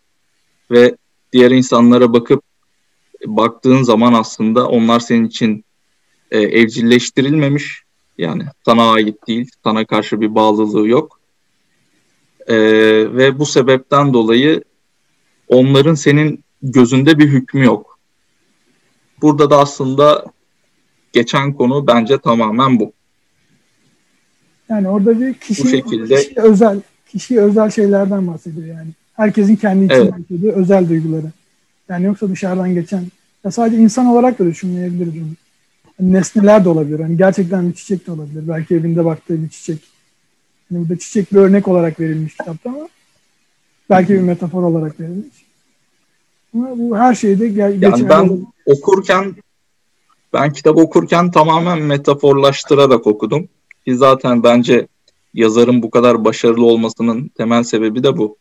Ve diğer insanlara bakıp baktığın zaman aslında onlar senin için e, evcilleştirilmemiş. Yani sana ait değil, sana karşı bir bağlılığı yok. E, ve bu sebepten dolayı onların senin gözünde bir hükmü yok. Burada da aslında geçen konu bence tamamen bu. Yani orada bir kişi, bu şekilde, kişi özel kişi özel şeylerden bahsediyor yani. Herkesin kendi için evet. özel duyguları. Yani yoksa dışarıdan geçen ya sadece insan olarak da düşünmeyebiliriz onu. Yani nesneler de olabilir. Hani gerçekten bir çiçek de olabilir. Belki evinde baktığı bir çiçek. Yani burada çiçek bir örnek olarak verilmiş kitapta ama belki bir metafor olarak verilmiş. Ama bu her şeyde gel- yani ben okurken ben kitap okurken tamamen metaforlaştırarak okudum. Ki zaten bence yazarın bu kadar başarılı olmasının temel sebebi de bu.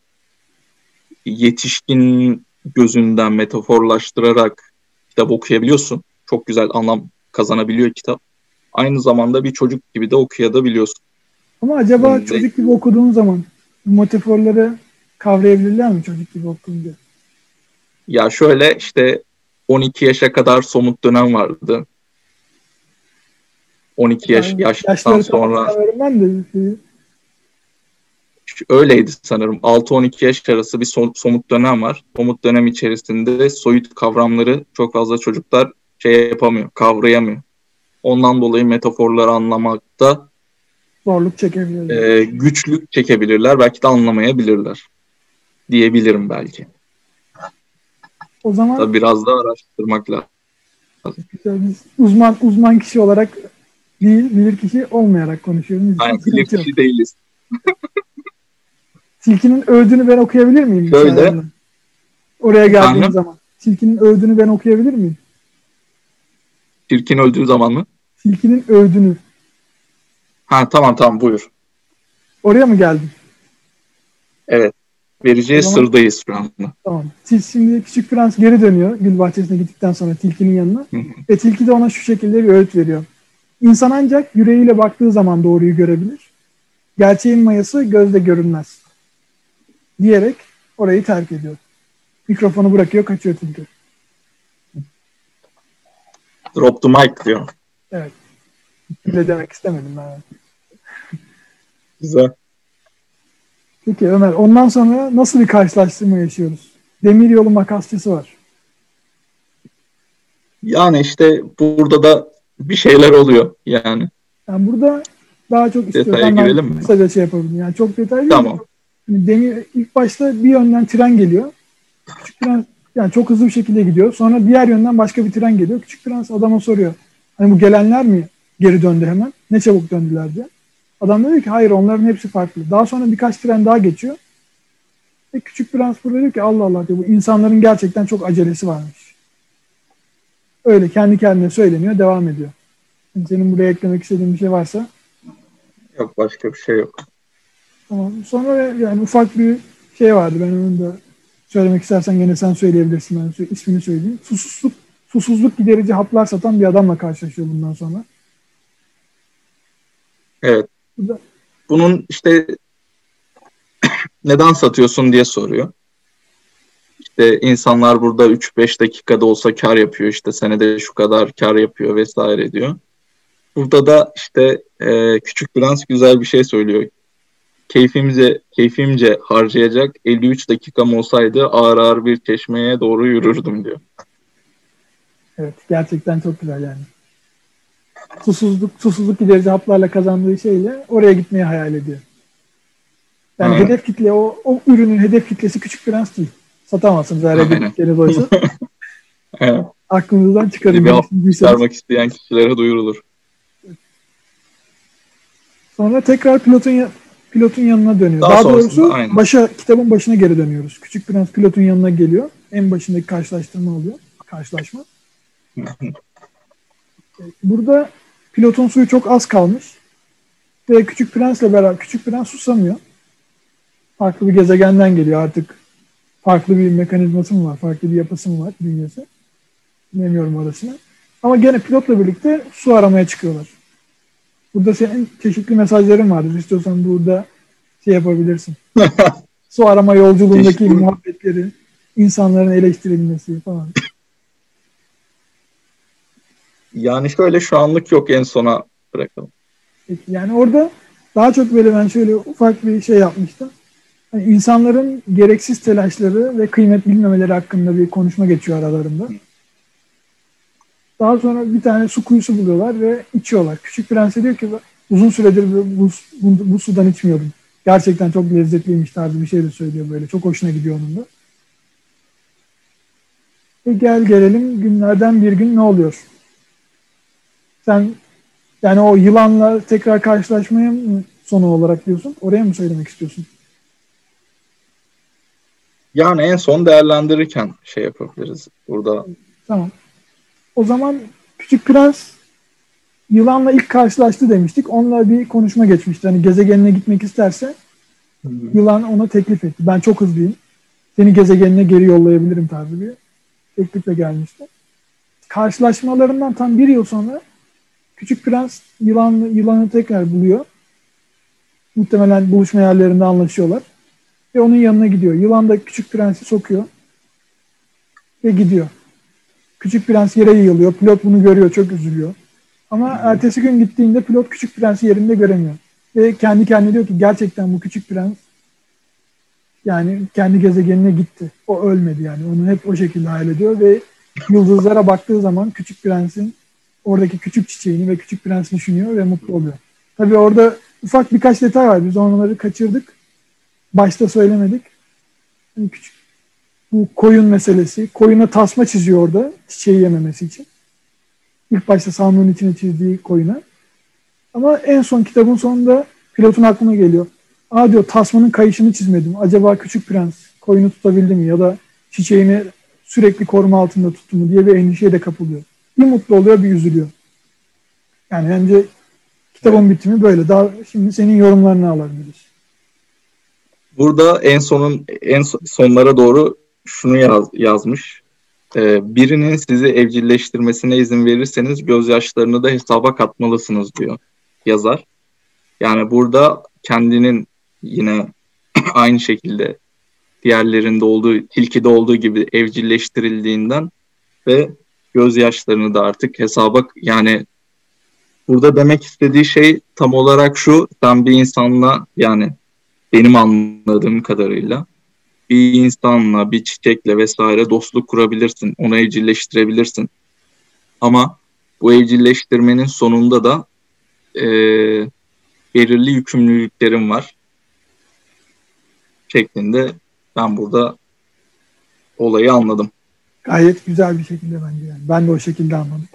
Yetişkin gözünden metaforlaştırarak kitap okuyabiliyorsun. Çok güzel anlam kazanabiliyor kitap. Aynı zamanda bir çocuk gibi de okuyabiliyorsun. Ama acaba Şimdi, çocuk gibi okuduğun zaman bu metaforları kavrayabilirler mi çocuk gibi okuyunca? Ya şöyle işte 12 yaşa kadar somut dönem vardı. 12 yaş yani yaştan sonra ben de öyleydi sanırım. 6-12 yaş arası bir somut dönem var. Somut dönem içerisinde soyut kavramları çok fazla çocuklar şey yapamıyor, kavrayamıyor. Ondan dolayı metaforları anlamakta zorluk çekebilirler. E, güçlük çekebilirler, belki de anlamayabilirler diyebilirim belki. O zaman Tabii biraz daha araştırmak lazım. Biz uzman uzman kişi olarak değil, bilir kişi olmayarak konuşuyoruz. Aynen, bilir kişi değiliz. Tilkinin öldüğünü ben okuyabilir miyim? Şöyle. Oraya geldiğim Efendim? zaman. Tilkinin öldüğünü ben okuyabilir miyim? Tilkin öldüğü zaman mı? Tilkinin öldüğünü. Ha tamam tamam buyur. Oraya mı geldin? Evet. Vereceği tamam. sırdayız şu anda. Tamam. Şimdi Küçük Prens geri dönüyor gül bahçesine gittikten sonra tilkinin yanına. ve tilki de ona şu şekilde bir öğüt veriyor. İnsan ancak yüreğiyle baktığı zaman doğruyu görebilir. Gerçeğin mayası gözde görünmez. Diyerek orayı terk ediyor. Mikrofonu bırakıyor, kaçıyor tilki. Drop the mic diyor. Evet. Öyle demek istemedim ben. Güzel. Peki Ömer, ondan sonra nasıl bir karşılaştırma yaşıyoruz? Demir yolu makasçısı var. Yani işte burada da bir şeyler oluyor yani. Yani burada daha çok istiyorsan girelim mi? kısaca şey yapabilirim. Yani çok detaylı Tamam. Yani demir, ilk başta bir yönden tren geliyor. Küçük tren yani çok hızlı bir şekilde gidiyor. Sonra diğer yönden başka bir tren geliyor. Küçük prens adama soruyor. Hani bu gelenler mi geri döndü hemen? Ne çabuk döndüler diye. Adam diyor ki hayır onların hepsi farklı. Daha sonra birkaç tren daha geçiyor. Ve küçük prens burada diyor ki Allah Allah diyor bu insanların gerçekten çok acelesi varmış. Öyle kendi kendine söyleniyor devam ediyor. Senin buraya eklemek istediğin bir şey varsa. Yok başka bir şey yok. Tamam. Sonra yani ufak bir şey vardı ben onu da söylemek istersen gene sen söyleyebilirsin. Ben ismini söyleyeyim. Susuzluk, susuzluk giderici haplar satan bir adamla karşılaşıyor bundan sonra. Evet. Bunun işte neden satıyorsun diye soruyor. İşte insanlar burada 3-5 dakikada olsa kar yapıyor işte senede şu kadar kar yapıyor vesaire diyor. Burada da işte e, Küçük Prens güzel bir şey söylüyor. Keyfimce, keyfimce harcayacak 53 dakikam olsaydı ağır ağır bir çeşmeye doğru yürürdüm diyor. Evet gerçekten çok güzel yani. Susuzluk, susuzluk giderici haplarla kazandığı şeyle oraya gitmeyi hayal ediyor. Yani Aynen. hedef kitle o, o ürünün hedef kitlesi küçük prens değil. Satamazsınız eğer hedef kitleniz oysa. evet. Aklınızdan çıkarın. Bir çıkarmak isteyen kişilere duyurulur. Sonra tekrar pilotun pilotun yanına dönüyor. Daha, Daha doğrusu aynen. başa kitabın başına geri dönüyoruz. Küçük Prens pilotun yanına geliyor. En başındaki karşılaştırma oluyor. Karşılaşma. Burada pilotun suyu çok az kalmış. Ve Küçük Prens'le beraber Küçük Prens susamıyor. Farklı bir gezegenden geliyor artık. Farklı bir mekanizması mı var? Farklı bir yapısı mı var dünyası? Bilmiyorum orasını. Ama gene pilotla birlikte su aramaya çıkıyorlar. Burada senin çeşitli mesajların vardır. İstiyorsan burada şey yapabilirsin. Su arama yolculuğundaki muhabbetleri, insanların eleştirilmesi falan. Yani şöyle şu anlık yok en sona bırakalım. Peki, yani orada daha çok böyle ben şöyle ufak bir şey yapmıştım. Yani insanların gereksiz telaşları ve kıymet bilmemeleri hakkında bir konuşma geçiyor aralarında. Daha sonra bir tane su kuyusu buluyorlar ve içiyorlar. Küçük Prens diyor ki uzun süredir bu, bu, bu sudan içmiyordum. Gerçekten çok lezzetliymiş tarzı bir şey de söylüyor böyle. Çok hoşuna gidiyor onun da. Ve gel gelelim günlerden bir gün ne oluyor? Sen yani o yılanla tekrar karşılaşmaya mı sonu olarak diyorsun? Oraya mı söylemek istiyorsun? Yani en son değerlendirirken şey yapabiliriz burada. Tamam. O zaman Küçük Prens yılanla ilk karşılaştı demiştik. Onunla bir konuşma geçmişti. Hani gezegenine gitmek isterse hmm. yılan ona teklif etti. Ben çok hızlıyım. Seni gezegenine geri yollayabilirim tarzı bir teklifle gelmişti. Karşılaşmalarından tam bir yıl sonra Küçük Prens yılanı, yılanı tekrar buluyor. Muhtemelen buluşma yerlerinde anlaşıyorlar. Ve onun yanına gidiyor. Yılan da Küçük Prens'i sokuyor. Ve gidiyor. Küçük Prens yere yığılıyor. Pilot bunu görüyor. Çok üzülüyor. Ama ertesi gün gittiğinde pilot Küçük Prens'i yerinde göremiyor. Ve kendi kendine diyor ki gerçekten bu Küçük Prens yani kendi gezegenine gitti. O ölmedi yani. Onu hep o şekilde hayal ediyor ve yıldızlara baktığı zaman Küçük Prens'in oradaki küçük çiçeğini ve Küçük Prens'i düşünüyor ve mutlu oluyor. Tabii orada ufak birkaç detay var. Biz onları kaçırdık. Başta söylemedik. Yani küçük bu koyun meselesi. Koyuna tasma çiziyor orada çiçeği yememesi için. İlk başta sandığın içine çizdiği koyuna. Ama en son kitabın sonunda pilotun aklına geliyor. Aa diyor tasmanın kayışını çizmedim. Acaba küçük prens koyunu tutabildi mi ya da çiçeğini sürekli koruma altında tuttu mu diye bir endişeye de kapılıyor. Bir mutlu oluyor bir üzülüyor. Yani bence kitabın bitimi böyle. Daha şimdi senin yorumlarını alabiliriz. Burada en sonun en sonlara doğru şunu yaz, yazmış. Ee, birinin sizi evcilleştirmesine izin verirseniz gözyaşlarını da hesaba katmalısınız diyor yazar. Yani burada kendinin yine aynı şekilde diğerlerinde olduğu, tilkide olduğu gibi evcilleştirildiğinden ve gözyaşlarını da artık hesaba yani burada demek istediği şey tam olarak şu sen bir insanla yani benim anladığım kadarıyla bir insanla, bir çiçekle vesaire dostluk kurabilirsin, onu evcilleştirebilirsin. Ama bu evcilleştirmenin sonunda da e, belirli yükümlülüklerim var şeklinde ben burada olayı anladım. Gayet güzel bir şekilde bence yani. Ben de o şekilde anladım.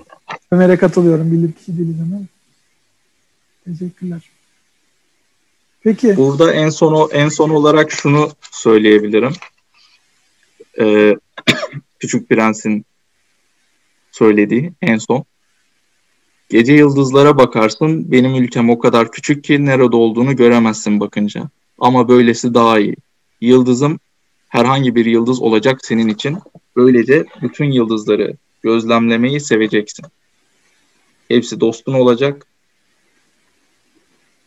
Ömer'e katılıyorum. Bilir kişi değiliz ama. Teşekkürler. Peki. Burada en son en son olarak şunu söyleyebilirim. Ee, Küçük Prens'in söylediği en son. Gece yıldızlara bakarsın, benim ülkem o kadar küçük ki nerede olduğunu göremezsin bakınca. Ama böylesi daha iyi. Yıldızım herhangi bir yıldız olacak senin için. Böylece bütün yıldızları gözlemlemeyi seveceksin. Hepsi dostun olacak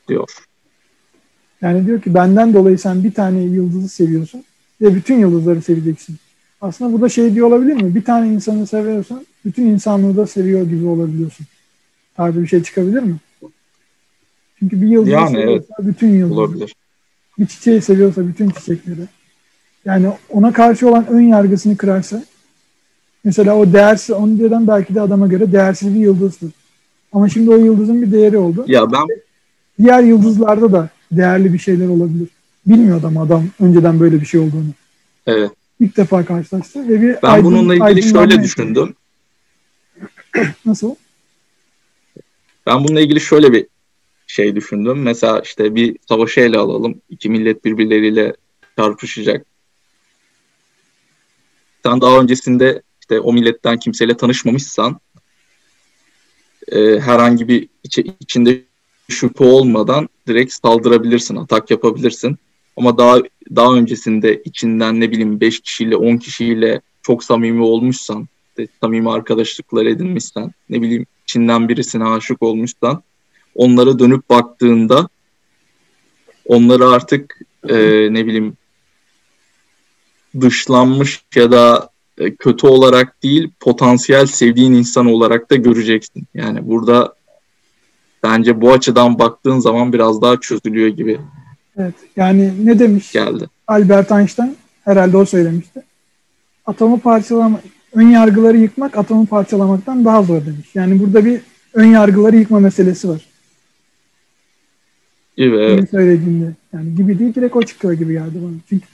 diyor. Yani diyor ki benden dolayı sen bir tane yıldızı seviyorsun ve bütün yıldızları seveceksin. Aslında bu da şey diyor olabilir mi? Bir tane insanı seviyorsan bütün insanlığı da seviyor gibi olabiliyorsun. Tarzı bir şey çıkabilir mi? Çünkü bir yıldızı yani, seviyorsa evet. bütün yıldızları. Olabilir. Bir çiçeği seviyorsa bütün çiçekleri. Yani ona karşı olan ön yargısını kırarsa mesela o değersiz, onu diyordan belki de adama göre değersiz bir yıldızdır. Ama şimdi o yıldızın bir değeri oldu. Ya ben diğer yıldızlarda da değerli bir şeyler olabilir. Bilmiyor adam adam önceden böyle bir şey olduğunu. Evet. İlk defa karşılaştı ve bir Ben aydın, bununla ilgili şöyle düşündüm. Nasıl? Ben bununla ilgili şöyle bir şey düşündüm. Mesela işte bir savaşı ele alalım. İki millet birbirleriyle çarpışacak. Sen daha öncesinde işte o milletten kimseyle tanışmamışsan e, herhangi bir içi, içinde şüphe olmadan direkt saldırabilirsin, atak yapabilirsin. Ama daha daha öncesinde içinden ne bileyim 5 kişiyle 10 kişiyle çok samimi olmuşsan, işte samimi arkadaşlıklar edinmişsen, ne bileyim içinden birisine aşık olmuşsan onlara dönüp baktığında onları artık e, ne bileyim dışlanmış ya da e, kötü olarak değil potansiyel sevdiğin insan olarak da göreceksin. Yani burada bence bu açıdan baktığın zaman biraz daha çözülüyor gibi. Evet. Yani ne demiş? Geldi. Albert Einstein herhalde o söylemişti. Atomu parçalama ön yargıları yıkmak atomu parçalamaktan daha zor demiş. Yani burada bir ön yargıları yıkma meselesi var. Gibi evet. söylediğinde. Yani gibi değil direkt o çıkıyor gibi geldi bana. Çünkü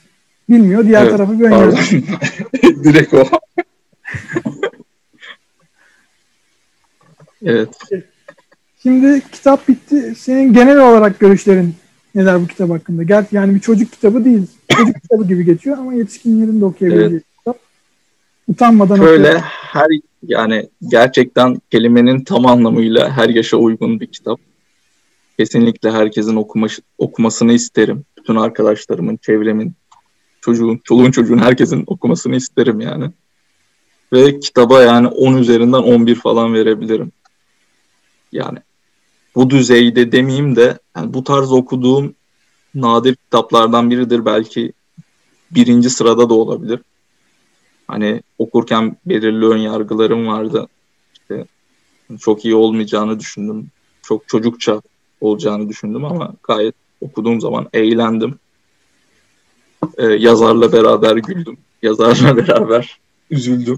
bilmiyor diğer evet, tarafı yargı. direkt o. evet. Şimdi kitap bitti. Senin genel olarak görüşlerin neler bu kitap hakkında? Gel yani bir çocuk kitabı değil. Çocuk kitabı gibi geçiyor ama yetişkinlerin de okuyabileceği evet. kitap. Utanmadan Şöyle okuyor. her yani gerçekten kelimenin tam anlamıyla her yaşa uygun bir kitap. Kesinlikle herkesin okuma, okumasını isterim. Bütün arkadaşlarımın, çevremin, çocuğun, çoluğun çocuğun herkesin okumasını isterim yani. Ve kitaba yani 10 üzerinden 11 falan verebilirim. Yani bu düzeyde demeyeyim de yani bu tarz okuduğum nadir kitaplardan biridir. Belki birinci sırada da olabilir. Hani okurken belirli ön yargılarım vardı. İşte çok iyi olmayacağını düşündüm. Çok çocukça olacağını düşündüm ama gayet okuduğum zaman eğlendim. Ee, yazarla beraber güldüm. Yazarla beraber üzüldüm.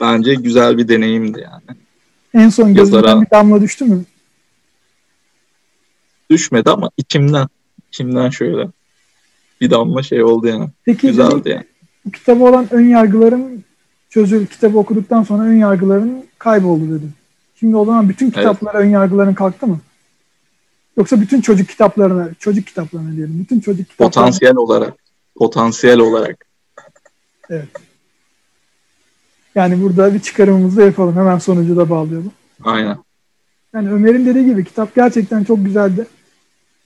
Bence güzel bir deneyimdi yani. En son gözümden Yazara... bir damla düştü mü? Düşmedi ama içimden. içimden şöyle bir damla şey oldu yani. Peki, Güzeldi yani. Bu kitabı olan ön yargıların çözül, kitabı okuduktan sonra ön yargıların kayboldu dedim. Şimdi o zaman bütün kitaplara evet. ön yargıların kalktı mı? Yoksa bütün çocuk kitaplarına, çocuk kitaplarına diyelim. Bütün çocuk kitaplarına. Potansiyel olarak. Potansiyel olarak. Evet. Yani burada bir çıkarımımızı da yapalım. Hemen sonucu da bağlayalım. Aynen. Yani Ömer'in dediği gibi kitap gerçekten çok güzeldi.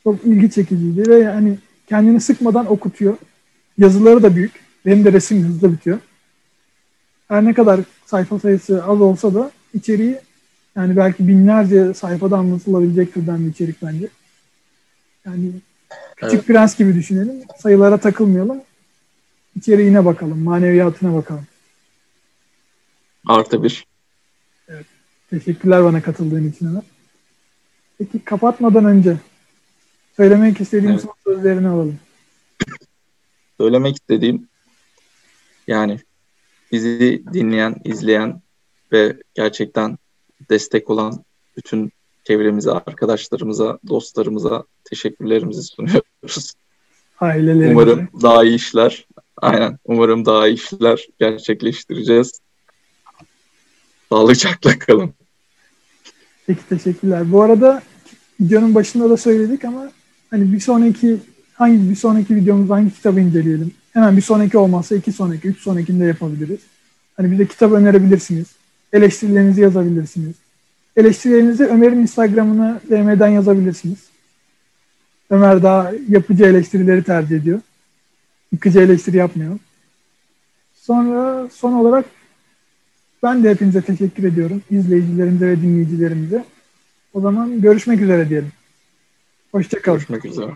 Çok ilgi çekiciydi ve yani kendini sıkmadan okutuyor. Yazıları da büyük. Benim de resim hızlı bitiyor. Her ne kadar sayfa sayısı az olsa da içeriği yani belki binlerce sayfada anlatılabilecek türden bir içerik bence. Yani Küçük evet. Prens gibi düşünelim. Sayılara takılmayalım. İçeriğine bakalım, maneviyatına bakalım. Artı bir. Evet. Teşekkürler bana katıldığın için Ömer. Peki kapatmadan önce söylemek istediğim evet. son sözlerini alalım. Söylemek istediğim yani bizi dinleyen, izleyen ve gerçekten destek olan bütün çevremize, arkadaşlarımıza, dostlarımıza teşekkürlerimizi sunuyoruz. Ailelerimize. Umarım daha iyi işler, aynen umarım daha iyi işler gerçekleştireceğiz. Sağlıcakla kalın. Peki teşekkürler. Bu arada videonun başında da söyledik ama hani bir sonraki hangi bir sonraki videomuzda hangi kitabı inceleyelim? Hemen bir sonraki olmazsa iki sonraki, üç sonrakinde yapabiliriz. Hani bize kitap önerebilirsiniz. Eleştirilerinizi yazabilirsiniz. Eleştirilerinizi Ömer'in Instagram'ına DM'den yazabilirsiniz. Ömer daha yapıcı eleştirileri tercih ediyor. Yıkıcı eleştiri yapmıyor. Sonra son olarak ben de hepinize teşekkür ediyorum. İzleyicilerimize ve dinleyicilerimize. O zaman görüşmek üzere diyelim. Hoşçakalın. Görüşmek üzere.